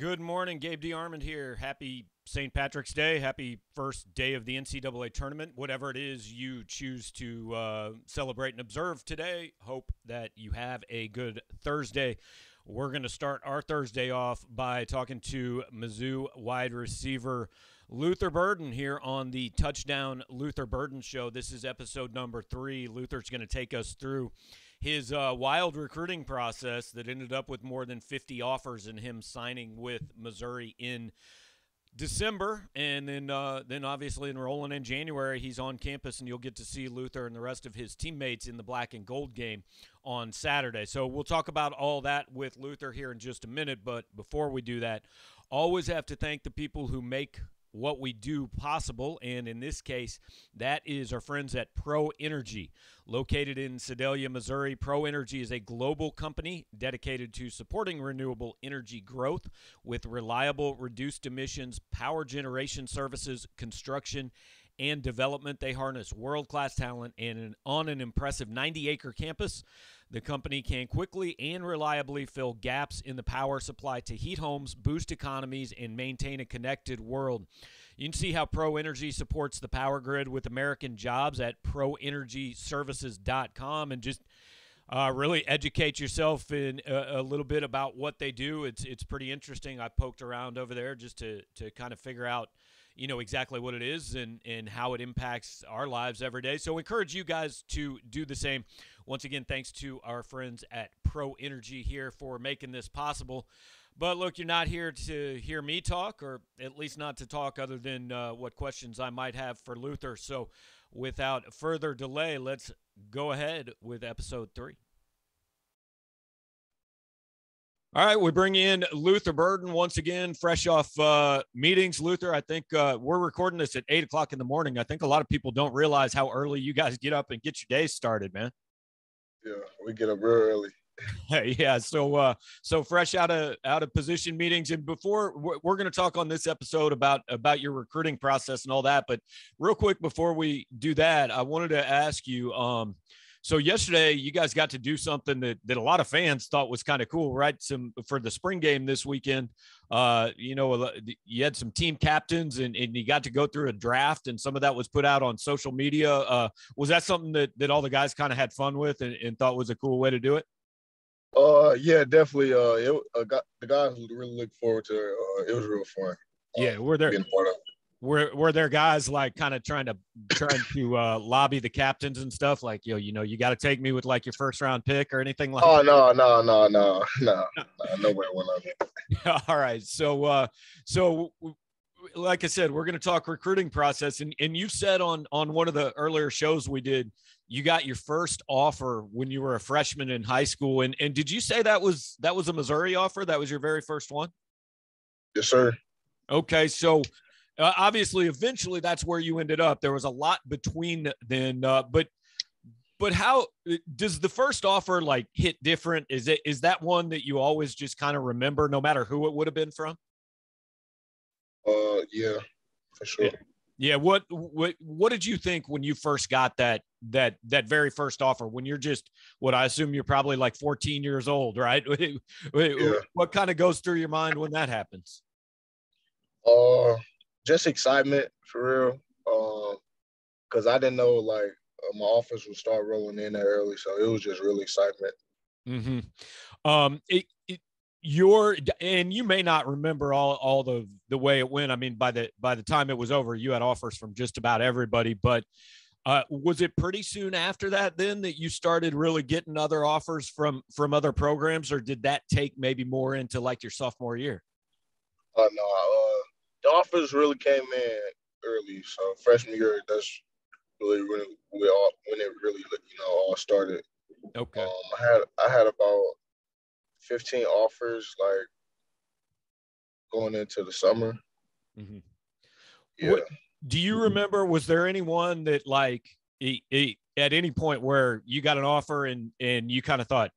Good morning, Gabe DeArmond here. Happy St. Patrick's Day. Happy first day of the NCAA tournament. Whatever it is you choose to uh, celebrate and observe today, hope that you have a good Thursday. We're going to start our Thursday off by talking to Mizzou wide receiver Luther Burden here on the Touchdown Luther Burden Show. This is episode number three. Luther's going to take us through his uh, wild recruiting process that ended up with more than 50 offers and him signing with Missouri in December, and then uh, then obviously enrolling in January. He's on campus, and you'll get to see Luther and the rest of his teammates in the black and gold game on Saturday. So we'll talk about all that with Luther here in just a minute. But before we do that, always have to thank the people who make what we do possible. And in this case, that is our friends at Pro Energy. Located in Sedalia, Missouri, Pro Energy is a global company dedicated to supporting renewable energy growth with reliable, reduced emissions, power generation services, construction, and development. They harness world class talent and on an impressive 90 acre campus. The company can quickly and reliably fill gaps in the power supply to heat homes, boost economies, and maintain a connected world. You can see how Pro Energy supports the power grid with American jobs at proenergyservices.com and just uh, really educate yourself in a, a, little bit about what they do. It's it's pretty interesting. I poked around over there just to to kind of figure out you know exactly what it is and and how it impacts our lives every day. So encourage you guys to do the same. Once again, thanks to our friends at Pro Energy here for making this possible. But look, you're not here to hear me talk, or at least not to talk other than uh, what questions I might have for Luther. So, without further delay, let's go ahead with episode three. All right, we bring in Luther Burden once again, fresh off uh, meetings. Luther, I think uh, we're recording this at eight o'clock in the morning. I think a lot of people don't realize how early you guys get up and get your day started, man. Yeah, we get up real early. yeah, so uh, so fresh out of out of position meetings, and before we're, going to talk on this episode about about your recruiting process and all that. But real quick before we do that, I wanted to ask you. Um, so yesterday, you guys got to do something that, that a lot of fans thought was kind of cool, right? Some for the spring game this weekend. Uh, you know, you had some team captains, and, and you got to go through a draft, and some of that was put out on social media. Uh, was that something that that all the guys kind of had fun with and, and, thought was a cool way to do it? Uh, yeah, definitely. Uh, it, uh, got, the guys really look forward to it. Uh, it was real fun. Yeah, we're there. Being part of were were there guys like kind of trying to trying to uh, lobby the captains and stuff? Like yo you know you got to take me with like your first round pick or anything like oh that? no no no no no no nobody went on it all right so uh so like i said we're going to talk recruiting process and and you said on on one of the earlier shows we did you got your first offer when you were a freshman in high school and and did you say that was that was a missouri offer? That was your very first one? Yes sir. Okay so uh, obviously, eventually, that's where you ended up. There was a lot between then, uh, but but how uh, does the first offer like hit different? Is it is that one that you always just kind of remember, no matter who it would have been from? Uh, yeah, for sure. Yeah. yeah. What what what did you think when you first got that that that very first offer? When you're just what I assume you're probably like 14 years old, right? yeah. What kind of goes through your mind when that happens? Uh, just excitement for real. Um, cause I didn't know like uh, my offers would start rolling in that early, so it was just really excitement. Mm-hmm. Um, it, it, your and you may not remember all all the the way it went. I mean, by the by the time it was over, you had offers from just about everybody. But uh, was it pretty soon after that then that you started really getting other offers from from other programs, or did that take maybe more into like your sophomore year? Uh, no, the offers really came in early. So freshman year, that's really when we all when it really you know all started. Okay. Um, I had I had about fifteen offers like going into the summer. Mm-hmm. Yeah. What, do you remember? Was there anyone that like he, he, at any point where you got an offer and and you kind of thought,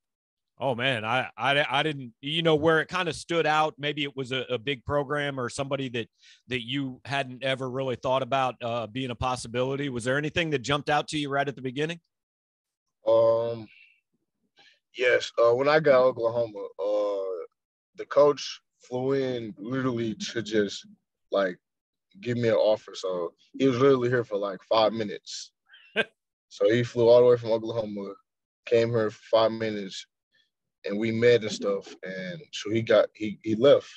Oh man, I I, I didn't you know where it kind of stood out. Maybe it was a, a, big program or somebody that that you hadn't ever really thought about uh, being a possibility. Was there anything that jumped out to you right at the beginning? Um, yes. Uh, when I got Oklahoma, uh, the coach flew in literally to just like give me an offer. So he was literally here for like five minutes. so he flew all the way from Oklahoma, came here for five minutes, and we met and stuff. And so he got he he left.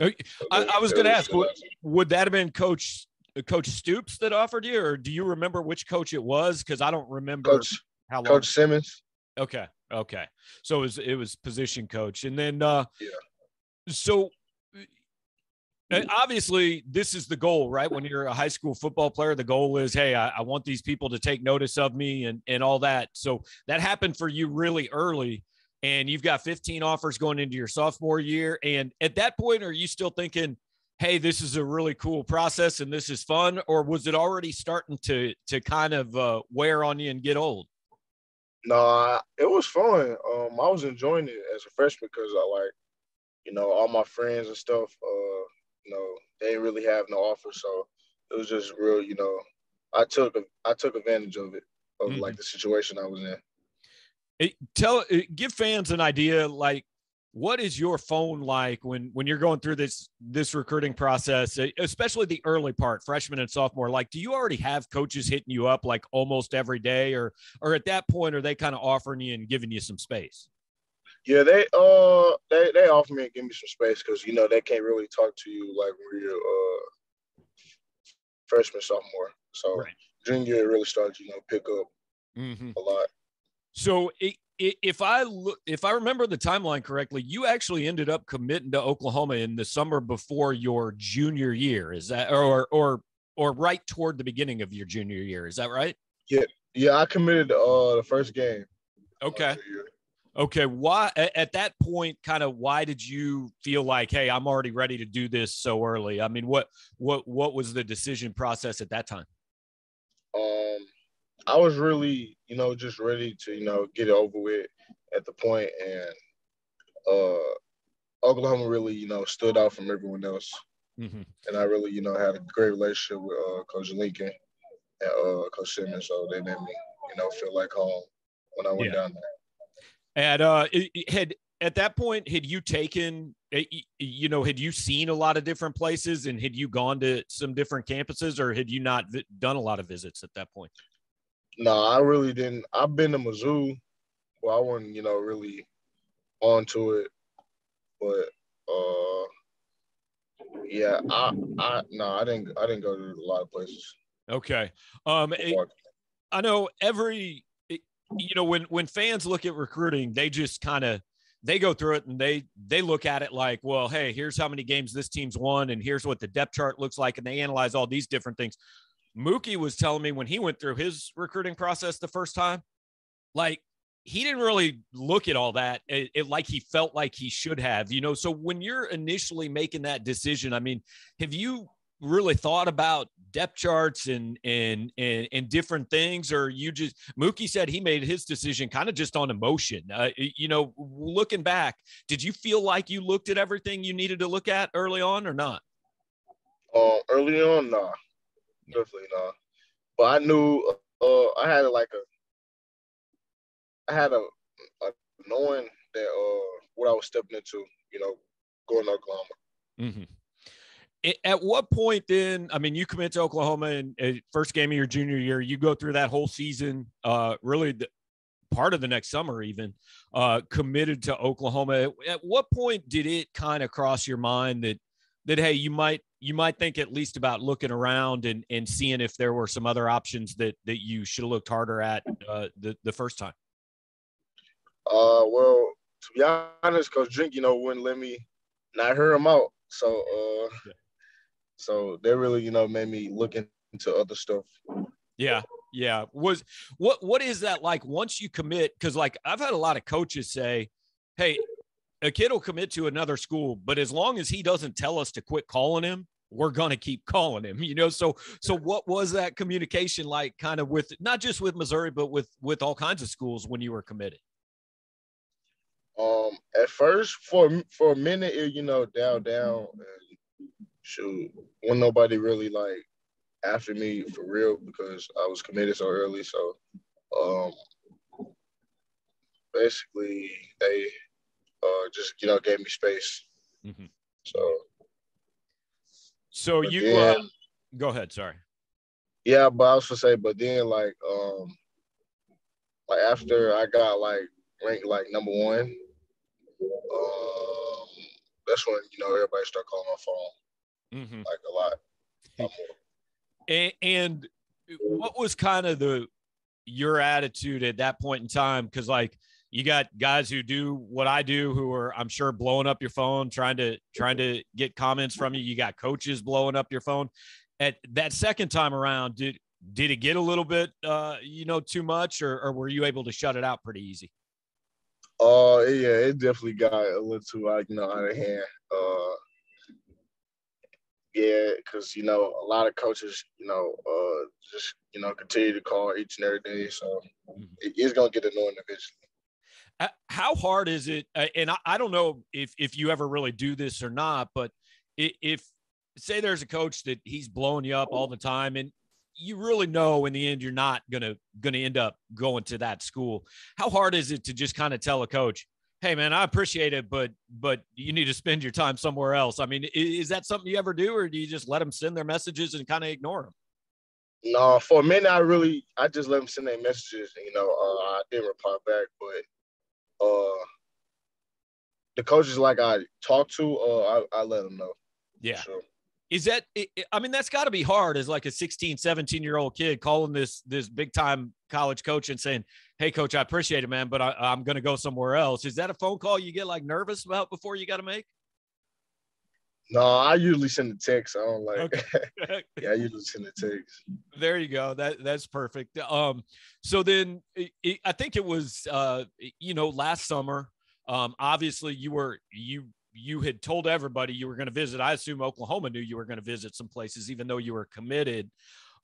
I, I was going to ask, would, would that have been Coach Coach Stoops that offered you, or do you remember which coach it was? Because I don't remember Coach, how long. Coach Simmons. Okay, okay. So it was it was position coach, and then uh, yeah. So obviously this is the goal right when you're a high school football player the goal is hey I, I, want these people to take notice of me and and all that so that happened for you really early and you've got 15 offers going into your sophomore year. And at that point are you still thinking hey this is a really cool process and this is fun? Or was it already starting to to kind of uh, wear on you and get old? No it was fun. Um i was enjoying it as a freshman because i like you know all my friends and stuff uh you know they really have no offer so it was just real you know i took i took advantage of it of mm-hmm. like the situation i was in tell give fans an idea like what is your phone like when when you're going through this this recruiting process especially the early part freshman and sophomore like do you already have coaches hitting you up like almost every day or or at that point are they kind of offering you and giving you some space yeah they uh they they offer me and give me some space because you know they can't really talk to you like when you're uh freshman sophomore so right. junior really starts you know pick up mm-hmm. a lot so if I look, if I remember the timeline correctly, you actually ended up committing to Oklahoma in the summer before your junior year. Is that or or or right toward the beginning of your junior year? Is that right? Yeah, yeah. I committed uh, the first game. Okay. Okay. Why at that point, kind of why did you feel like, hey, I'm already ready to do this so early? I mean, what what what was the decision process at that time? I was really, you know, just ready to, you know, get it over with at the point, and uh, Oklahoma really, you know, stood out from everyone else, mm-hmm. and I really, you know, had a great relationship with uh, Coach Lincoln and uh, Coach Simmons, so they made me, you know, feel like home when I went yeah. down there. And uh, it had at that point had you taken you know had you seen a lot of different places and had you gone to some different campuses or had you not done a lot of visits at that point no, I really didn't. I've been to Mizzou, but I wasn't, you know, really onto it, but uh, yeah, I, I, no, I didn't, I didn't go to a lot of places. Okay, um, it, I know every, you know, when when fans look at recruiting, they just kind of they go through it and they they look at it like, well, hey, here's how many games this team's won, and here's what the depth chart looks like, and they analyze all these different things. Mookie was telling me when he went through his recruiting process the first time, like he didn't really look at all that it, it, like he felt like he should have, you know. So when you're initially making that decision, I mean, have you really thought about depth charts and and and, and different things, or you just Mookie said he made his decision kind of just on emotion. Uh, you know, looking back, did you feel like you looked at everything you needed to look at early on, or not? Uh, early on, nah definitely not. But I knew uh, I had like a, I had a, a knowing that uh, what I was stepping into, you know, going to Oklahoma. Mm-hmm. At what point then? I mean, you commit to Oklahoma and uh, first game of your junior year. You go through that whole season, uh, really the, part of the next summer, even uh, committed to Oklahoma. At what point did it kind of cross your mind that that hey, you might you might think at least about looking around and, and seeing if there were some other options that, that you should have looked harder at uh, the, the first time? Uh, well, to be honest, Coach Drink, you know, wouldn't let me not hear him out. So, uh, yeah. so they really, you know, made me look into other stuff. Yeah, yeah. Was what what is that like once you commit? Because like I've had a lot of coaches say, "Hey, a kid will commit to another school, but as long as he doesn't tell us to quit calling him, we're going to keep calling him you know? So so what was that communication like kind of with not just with missouri but with with all kinds of schools when you were committed? Um at first for for a minute it, you know down down and shoot when nobody really like after me for real because i was committed so early so um basically they uh just you know gave me space Mm-hmm. So, so you then, uh, go ahead. Sorry. Yeah, but I was gonna say, but then like, um, like after I got like ranked like number one, um, that's when you know everybody started calling my phone, mm-hmm. like a lot. A lot and, and what was kind of the your attitude at that point in time? Because like you got guys who do what I do who are I'm sure blowing up your phone trying to trying to get comments from you. You got coaches blowing up your phone. At that second time around, did did it get a little bit uh you know too much or, or were you able to shut it out pretty easy? Uh yeah, it definitely got a little too like you know out of hand. Uh yeah, because you know a lot of coaches, you know, uh, just you know continue to call each and every day, so mm-hmm. it is gonna get annoying eventually. Uh, how hard is it? Uh, and I, I, don't know if if you ever really do this or not, but if say there's a coach that he's blowing you up all the time, and you really know in the end you're not gonna gonna end up going to that school. How hard is it to just kind of tell a coach, hey man, I appreciate it, but but you need to spend your time somewhere else. I mean, is, that something you ever do, or do you just let them send their messages and kind of ignore them? No, for a minute I really I just let them send their messages. You know, uh, I didn't reply back, but uh, the coaches like I talk to, uh, I, I let them know. Yeah. Sure. Is that I mean that's got to be hard as like a 16, 17 year old kid calling this this big time college coach and saying, "Hey coach, I appreciate it, man, but I, I'm going to go somewhere else." Is that a phone call you get like nervous about before you got to make? No, I usually send a text. I don't like. Okay. yeah, I usually send a text. There you go. That that's perfect. Um, so then it, it, I think it was uh, you know, last summer. Um, obviously you were you you had told everybody you were going to visit. I assume Oklahoma knew you were going to visit some places, even though you were committed.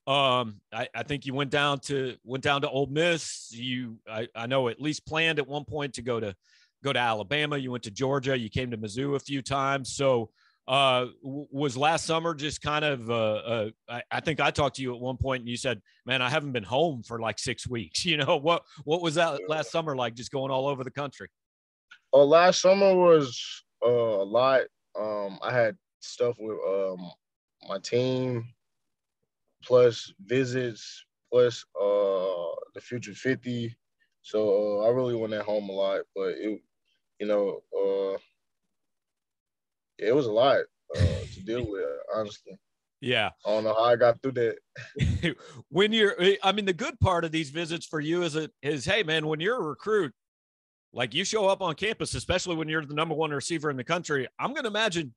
Um, I, I, think you went down to went down to Ole Miss. You, I, I know, at least planned at one point to go to go to Alabama. You went to Georgia. You came to Mizzou a few times. So, uh, was last summer just kind of? Uh, uh, I, I think I talked to you at one point, and you said, "Man, I haven't been home for like six weeks." You know what? What was that last summer like? Just going all over the country. Oh, last summer was uh, a lot. Um, I had stuff with um, my team, plus visits, plus uh, the Future 50. So uh, I really went at home a lot, but it, you know, uh, it was a lot uh, to deal with, honestly. Yeah. I don't know how I got through that. when you're, I mean, the good part of these visits for you is it is, hey man, when you're a recruit, like you show up on campus, especially when you're the number one receiver in the country, I'm going to imagine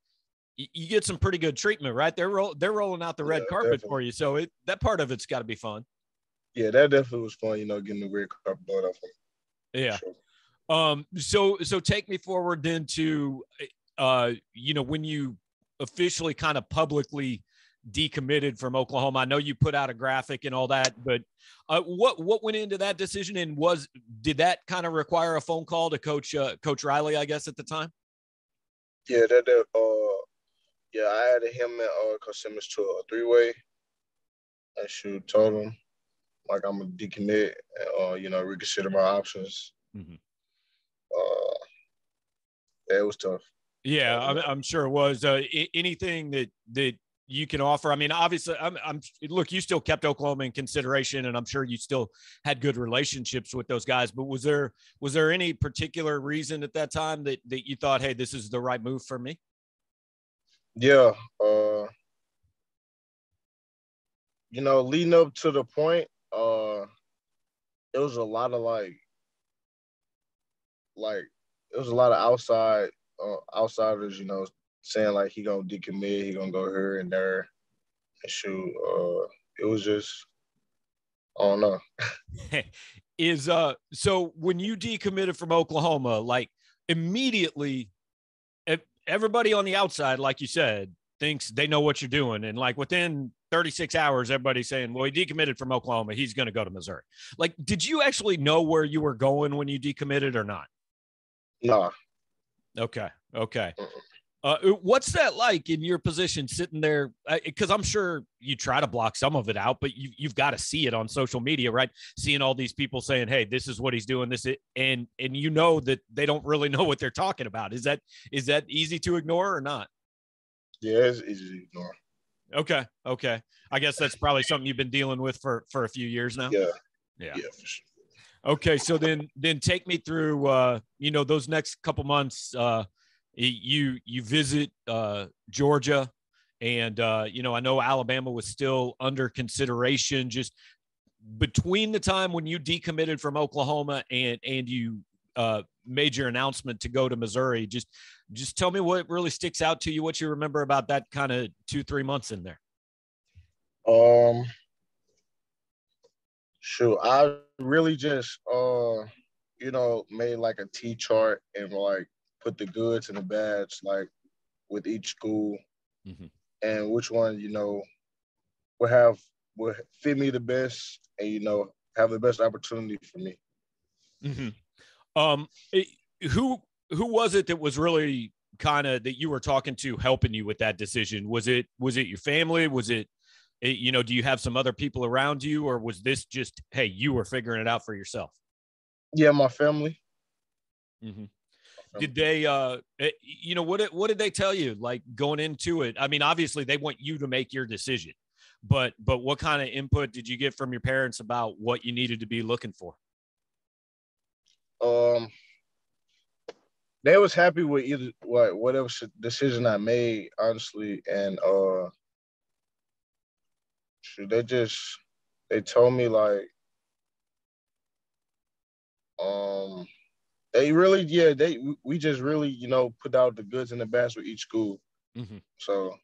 you get some pretty good treatment, right? They're ro- they're rolling out the red yeah, carpet definitely. for you, so it that part of it's got to be fun. Yeah, that definitely was fun. You know, getting the red carpet blown off. Yeah. Sure. Um. So so take me forward then to, uh, you know, when you officially kind of publicly decommitted from Oklahoma. I know you put out a graphic and all that, but uh, what what went into that decision, and was did that kind of require a phone call to Coach uh, Coach Riley? I guess at the time. Yeah, that, that uh, yeah, I added him and uh, Coach Simmons to a three way. I should told him like I'm gonna decommit, and, uh, you know, reconsider my options. Mm-hmm. Uh, yeah, it was tough. Yeah, I'm, I'm sure it was. Uh, anything that that you can offer? I mean, obviously, I'm, I'm look, you still kept Oklahoma in consideration, and I'm sure you still had good relationships with those guys. But was there was there any particular reason at that time that that you thought, hey, this is the right move for me? Yeah, uh, you know, leading up to the point, uh, it was a lot of like, like it was a lot of outside uh, outsiders, you know, saying like he gonna decommit, he gonna go here and there and shoot. Uh, it was just I don't know. Is uh so when you decommitted from Oklahoma, like immediately everybody on the outside, like you said, thinks they know what you're doing. And like within 36 hours, everybody's saying, well, he decommitted from Oklahoma. He's going to go to Missouri. Like, did you actually know where you were going when you decommitted or not? No. Okay. Okay. Uh, what's that like in your position sitting there? Because uh, I'm sure you try to block some of it out, but you, you've got to see it on social media, right? Seeing all these people saying, "Hey, this is what he's doing," this is, and and you know that they don't really know what they're talking about. Is that is that easy to ignore or not? Yeah, it's easy to ignore. Okay, okay. I guess that's probably something you've been dealing with for for a few years now. Yeah, yeah, yeah, for sure. Okay, so then then take me through uh, you know those next couple months. Uh, you you visit uh, Georgia, and uh, you know I know Alabama was still under consideration. Just between the time when you decommitted from Oklahoma and and you uh, made your announcement to go to Missouri, just just tell me what really sticks out to you. What you remember about that kind of two three months in there. Um, sure. I really just uh, you know, made like a T chart and like put the goods and the bads like with each school mm-hmm. and which one you know will have will fit me the best and you know have the best opportunity for me mm-hmm. um who who was it that was really kind of that you were talking to helping you with that decision was it was it your family was it, it you know do you have some other people around you or was this just hey you were figuring it out for yourself? Yeah my family. Mm-hmm. Did they uh eh, you know what did, what did they tell you like going into it? I mean obviously they want you to make your decision but but what kind of input did you get from your parents about what you needed to be looking for? Um they was happy with either what whatever decision i made honestly and uh they just they told me like um they really, yeah, they we just really, you know, put out the goods and the bads with each school. Mm-hmm. So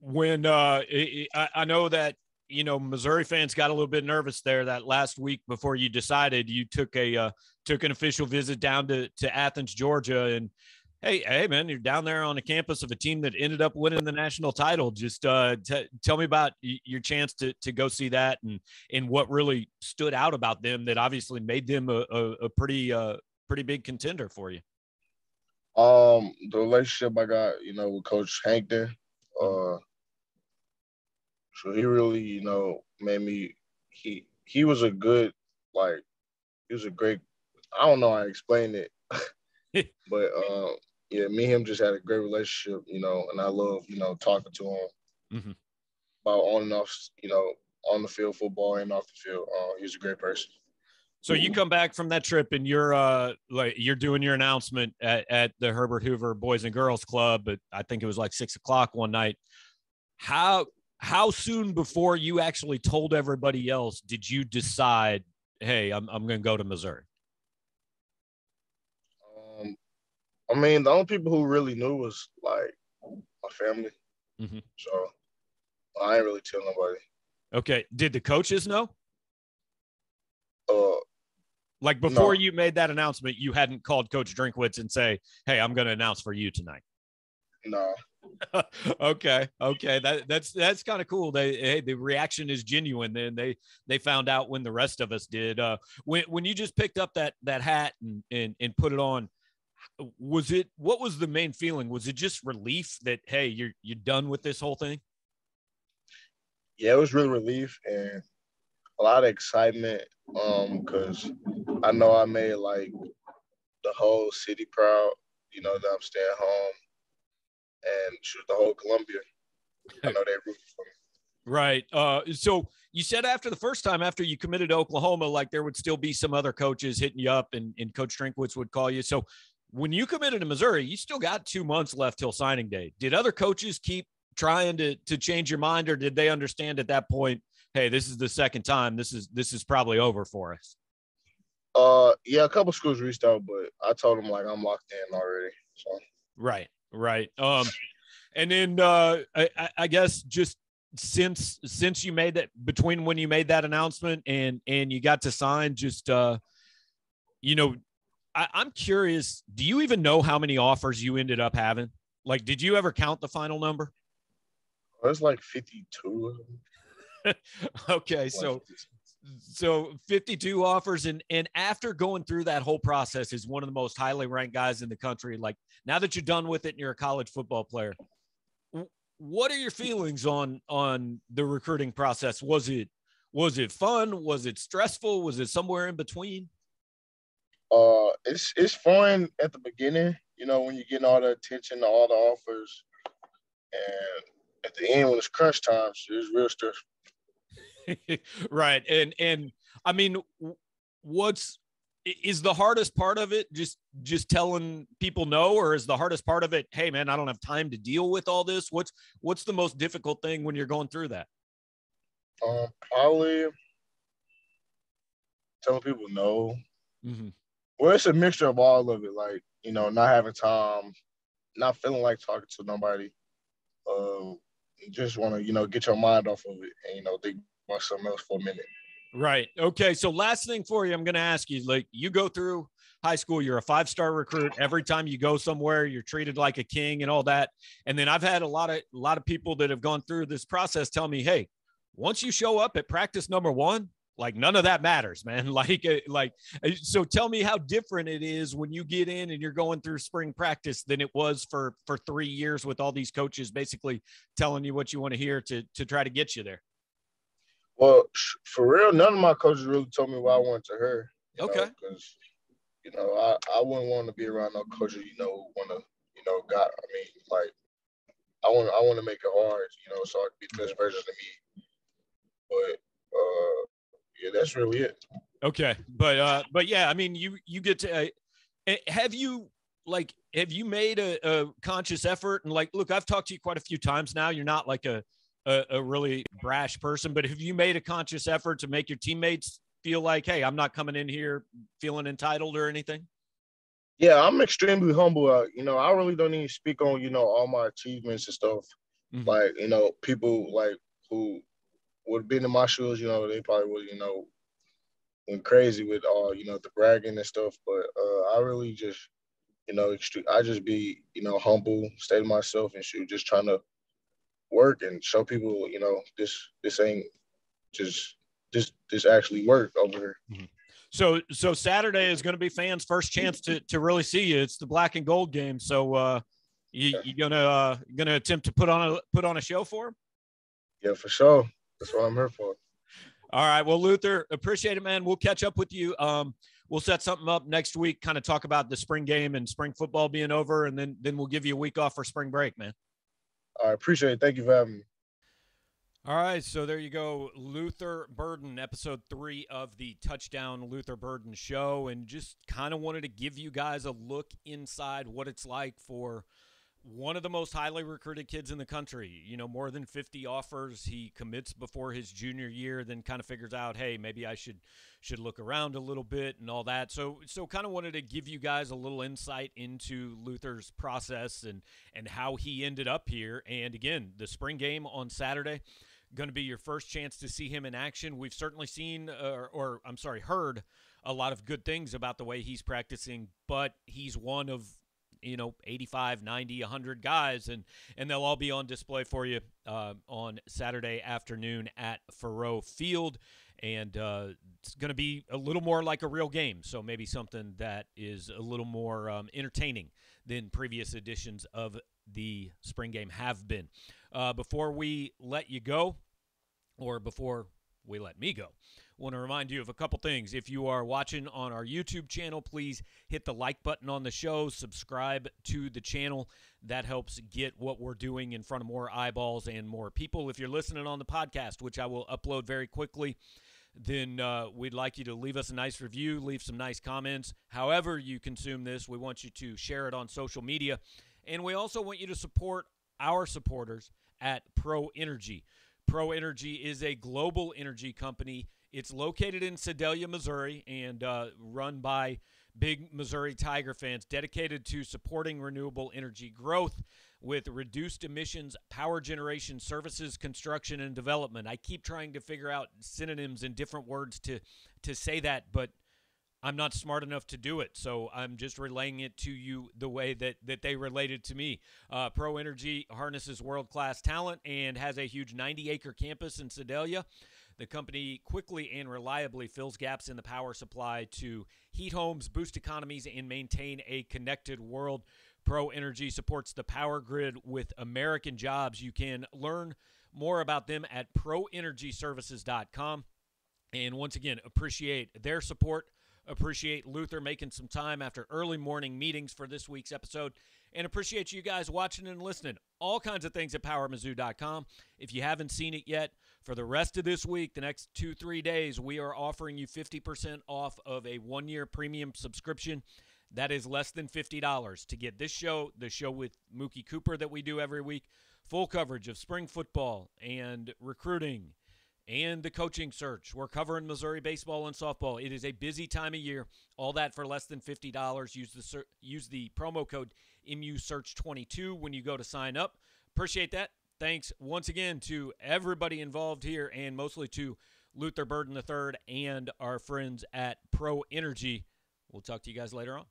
when uh it, I, I know that you know Missouri fans got a little bit nervous there that last week before you decided you took a uh, took an official visit down to to Athens, Georgia, and hey, hey, man, you're down there on the campus of a team that ended up winning the national title. Just uh, t- tell me about your chance to to go see that and and what really stood out about them that obviously made them a, a, a pretty uh, pretty big contender for you. Um, the relationship I got, you know, with Coach Hankton, uh, so he really, you know, made me. He he was a good, like, he was a great. I don't know how to explain it, but um, yeah, me and him just had a great relationship, you know, and I love, you know, talking to him mm-hmm. about on and off, you know, on the field football and off the field. Uh, he's a great person. So you come back from that trip and you're uh like you're doing your announcement at, at the Herbert Hoover Boys and Girls Club, but I think it was like six o'clock one night. How how soon before you actually told everybody else did you decide, hey, I'm I'm gonna go to Missouri? I mean, the only people who really knew was like my family. Mm-hmm. So I ain't really tell nobody. Okay. Did the coaches know? Uh, like before no. you made that announcement, you hadn't called Coach Drinkwitz and say, "Hey, I'm going to announce for you tonight." No. okay. Okay. That that's that's kind of cool. They hey, the reaction is genuine. Then they they found out when the rest of us did. Uh, when when you just picked up that that hat and and, and put it on was it what was the main feeling was it just relief that hey you're you're done with this whole thing yeah it was really relief and a lot of excitement um because i know i made like the whole city proud you know that i'm staying home and shoot the whole columbia i know they rooted for me Right. Uh, so you said after the first time, after you committed to Oklahoma, like there would still be some other coaches hitting you up and, and Coach Drinkwitz would call you. So when you committed to Missouri, you still got two months left till signing day. Did other coaches keep trying to to change your mind, or did they understand at that point, hey, this is the second time. This is this is probably over for us. Uh, yeah, a couple schools reached out, but I told them like I'm locked in already. So right, right. Um, and then uh, I, I guess just since since you made that between when you made that announcement and and you got to sign, just uh, you know, I, I'm curious. Do you even know how many offers you ended up having? Like, did you ever count the final number? It was like 52. okay, so so 52 offers and and after going through that whole process is one of the most highly ranked guys in the country like now that you're done with it and you're a college football player what are your feelings on on the recruiting process was it was it fun was it stressful was it somewhere in between uh it's it's fun at the beginning you know when you're getting all the attention all the offers. And at the end when it's crunch time it's real stressful. Right. And and I mean what's is the hardest part of it just just telling people no? Or is the hardest part of it hey man i don't have time to deal with all this. What's what's the most difficult thing when you're going through that? Um probably telling people no. Mm-hmm. Well it's a mixture of all of it like you know not having time not feeling like talking to nobody um just want to you know get your mind off of it and you know think watch something else for a minute. Right. Okay. So last thing for you, I'm going to ask you, like you go through high school, you're a five star recruit. Every time you go somewhere, you're treated like a king and all that. And then I've had a lot of a lot of people that have gone through this process tell me, hey, once you show up at practice number one, like none of that matters, man. Like, uh, like, uh, so tell me how different it is when you get in and you're going through spring practice than it was for for three years with all these coaches basically telling you what you want to hear to to try to get you there. Well, for real, none of my coaches really told me what I wanted to hear. Okay. Because you know, I, I wouldn't want to be around no coach you know want to you know got. I mean, like I want I want to make it hard, you know, so I can be the best version of me. But uh, yeah, that's really it. Okay, but uh, but yeah, I mean, you you get to uh, eh, have you like have you made a, a conscious effort and like look, I've talked to you quite a few times now. You're not like a a, a really brash person, but have you made a conscious effort to make your teammates feel like, hey, I'm not coming in here feeling entitled or anything? Yeah, I'm extremely humble. Uh, you know, I really don't even speak on, you know, all my achievements and stuff. Mm-hmm. Like, you know, people like who would have been in my shoes, you know, they probably would, you know, went crazy with all, you know, the bragging and stuff. But uh, I really just, you know, I just be, you know, humble, stay to myself and shoot, just trying to work and show people, you know, this this ain't just this this actually work over here. Mm-hmm. So so Saturday is going to be fans' first chance to to really see you. It's the black and gold game. So uh, you you gonna uh, gonna attempt to put on a put on a show for them? Yeah, for sure. That's what I'm here for. All right. Well, Luther, appreciate it, man. We'll catch up with you. Um, we'll set something up next week, kind of talk about the spring game and spring football being over, and then then we'll give you a week off for spring break, man. I appreciate it. Thank you for having me. All right, so there you go, Luther Burden, episode three of the Touchdown Luther Burden show, and just kind of wanted to give you guys a look inside what it's like for one of the most highly recruited kids in the country. You know, more than 50 offers. He commits before his junior year, then kind of figures out, hey, maybe I should should look around a little bit and all that. So so kind of wanted to give you guys a little insight into Luther's process and and how he ended up here. And again, the spring game on Saturday going to be your first chance to see him in action. We've certainly seen uh, or I'm sorry, heard a lot of good things about the way he's practicing, but he's one of you know 85 90 100 guys and and they'll all be on display for you uh, on saturday afternoon at faurot field. And uh, it's going to be a little more like a real game. So maybe something that is a little more um, entertaining than previous editions of the spring game have been. Uh, before we let you go or before we let me go want to remind you of a couple things. If you are watching on our YouTube channel, please hit the like button on the show, subscribe to the channel. That helps get what we're doing in front of more eyeballs and more people. If you're listening on the podcast, which I will upload very quickly, then uh, we'd like you to leave us a nice review, leave some nice comments. However, you consume this, we want you to share it on social media. And we also want you to support our supporters at Pro Energy. Pro Energy is a global energy company it's located in Sedalia, Missouri, and uh, run by big Missouri Tiger fans, dedicated to supporting renewable energy growth with reduced emissions, power generation services, construction, and development. I keep trying to figure out synonyms and different words to to say that, but I'm not smart enough to do it, so I'm just relaying it to you the way that that they related to me. Uh, Pro Energy harnesses world class talent and has a huge 90 acre campus in Sedalia The company quickly and reliably fills gaps in the power supply to heat homes, boost economies, and maintain a connected world. Pro Energy supports the power grid with American jobs. You can learn more about them at proenergyservices.com. And once again, appreciate their support. Appreciate Luther making some time after early morning meetings for this week's episode. And appreciate you guys watching and listening. All kinds of things at powermizzou.com. If you haven't seen it yet, for the rest of this week, the next two, three days, we are offering you 50% off of a one year premium subscription. That is less than $50 to get this show, the show with Mookie Cooper that we do every week, full coverage of spring football and recruiting and the coaching search. We're covering Missouri baseball and softball. It is a busy time of year. All that for less than $50. Use the use the promo code MUSearch22 when you go to sign up. Appreciate that. Thanks once again to everybody involved here and mostly to Luther Burden III and our friends at Pro Energy. We'll talk to you guys later on.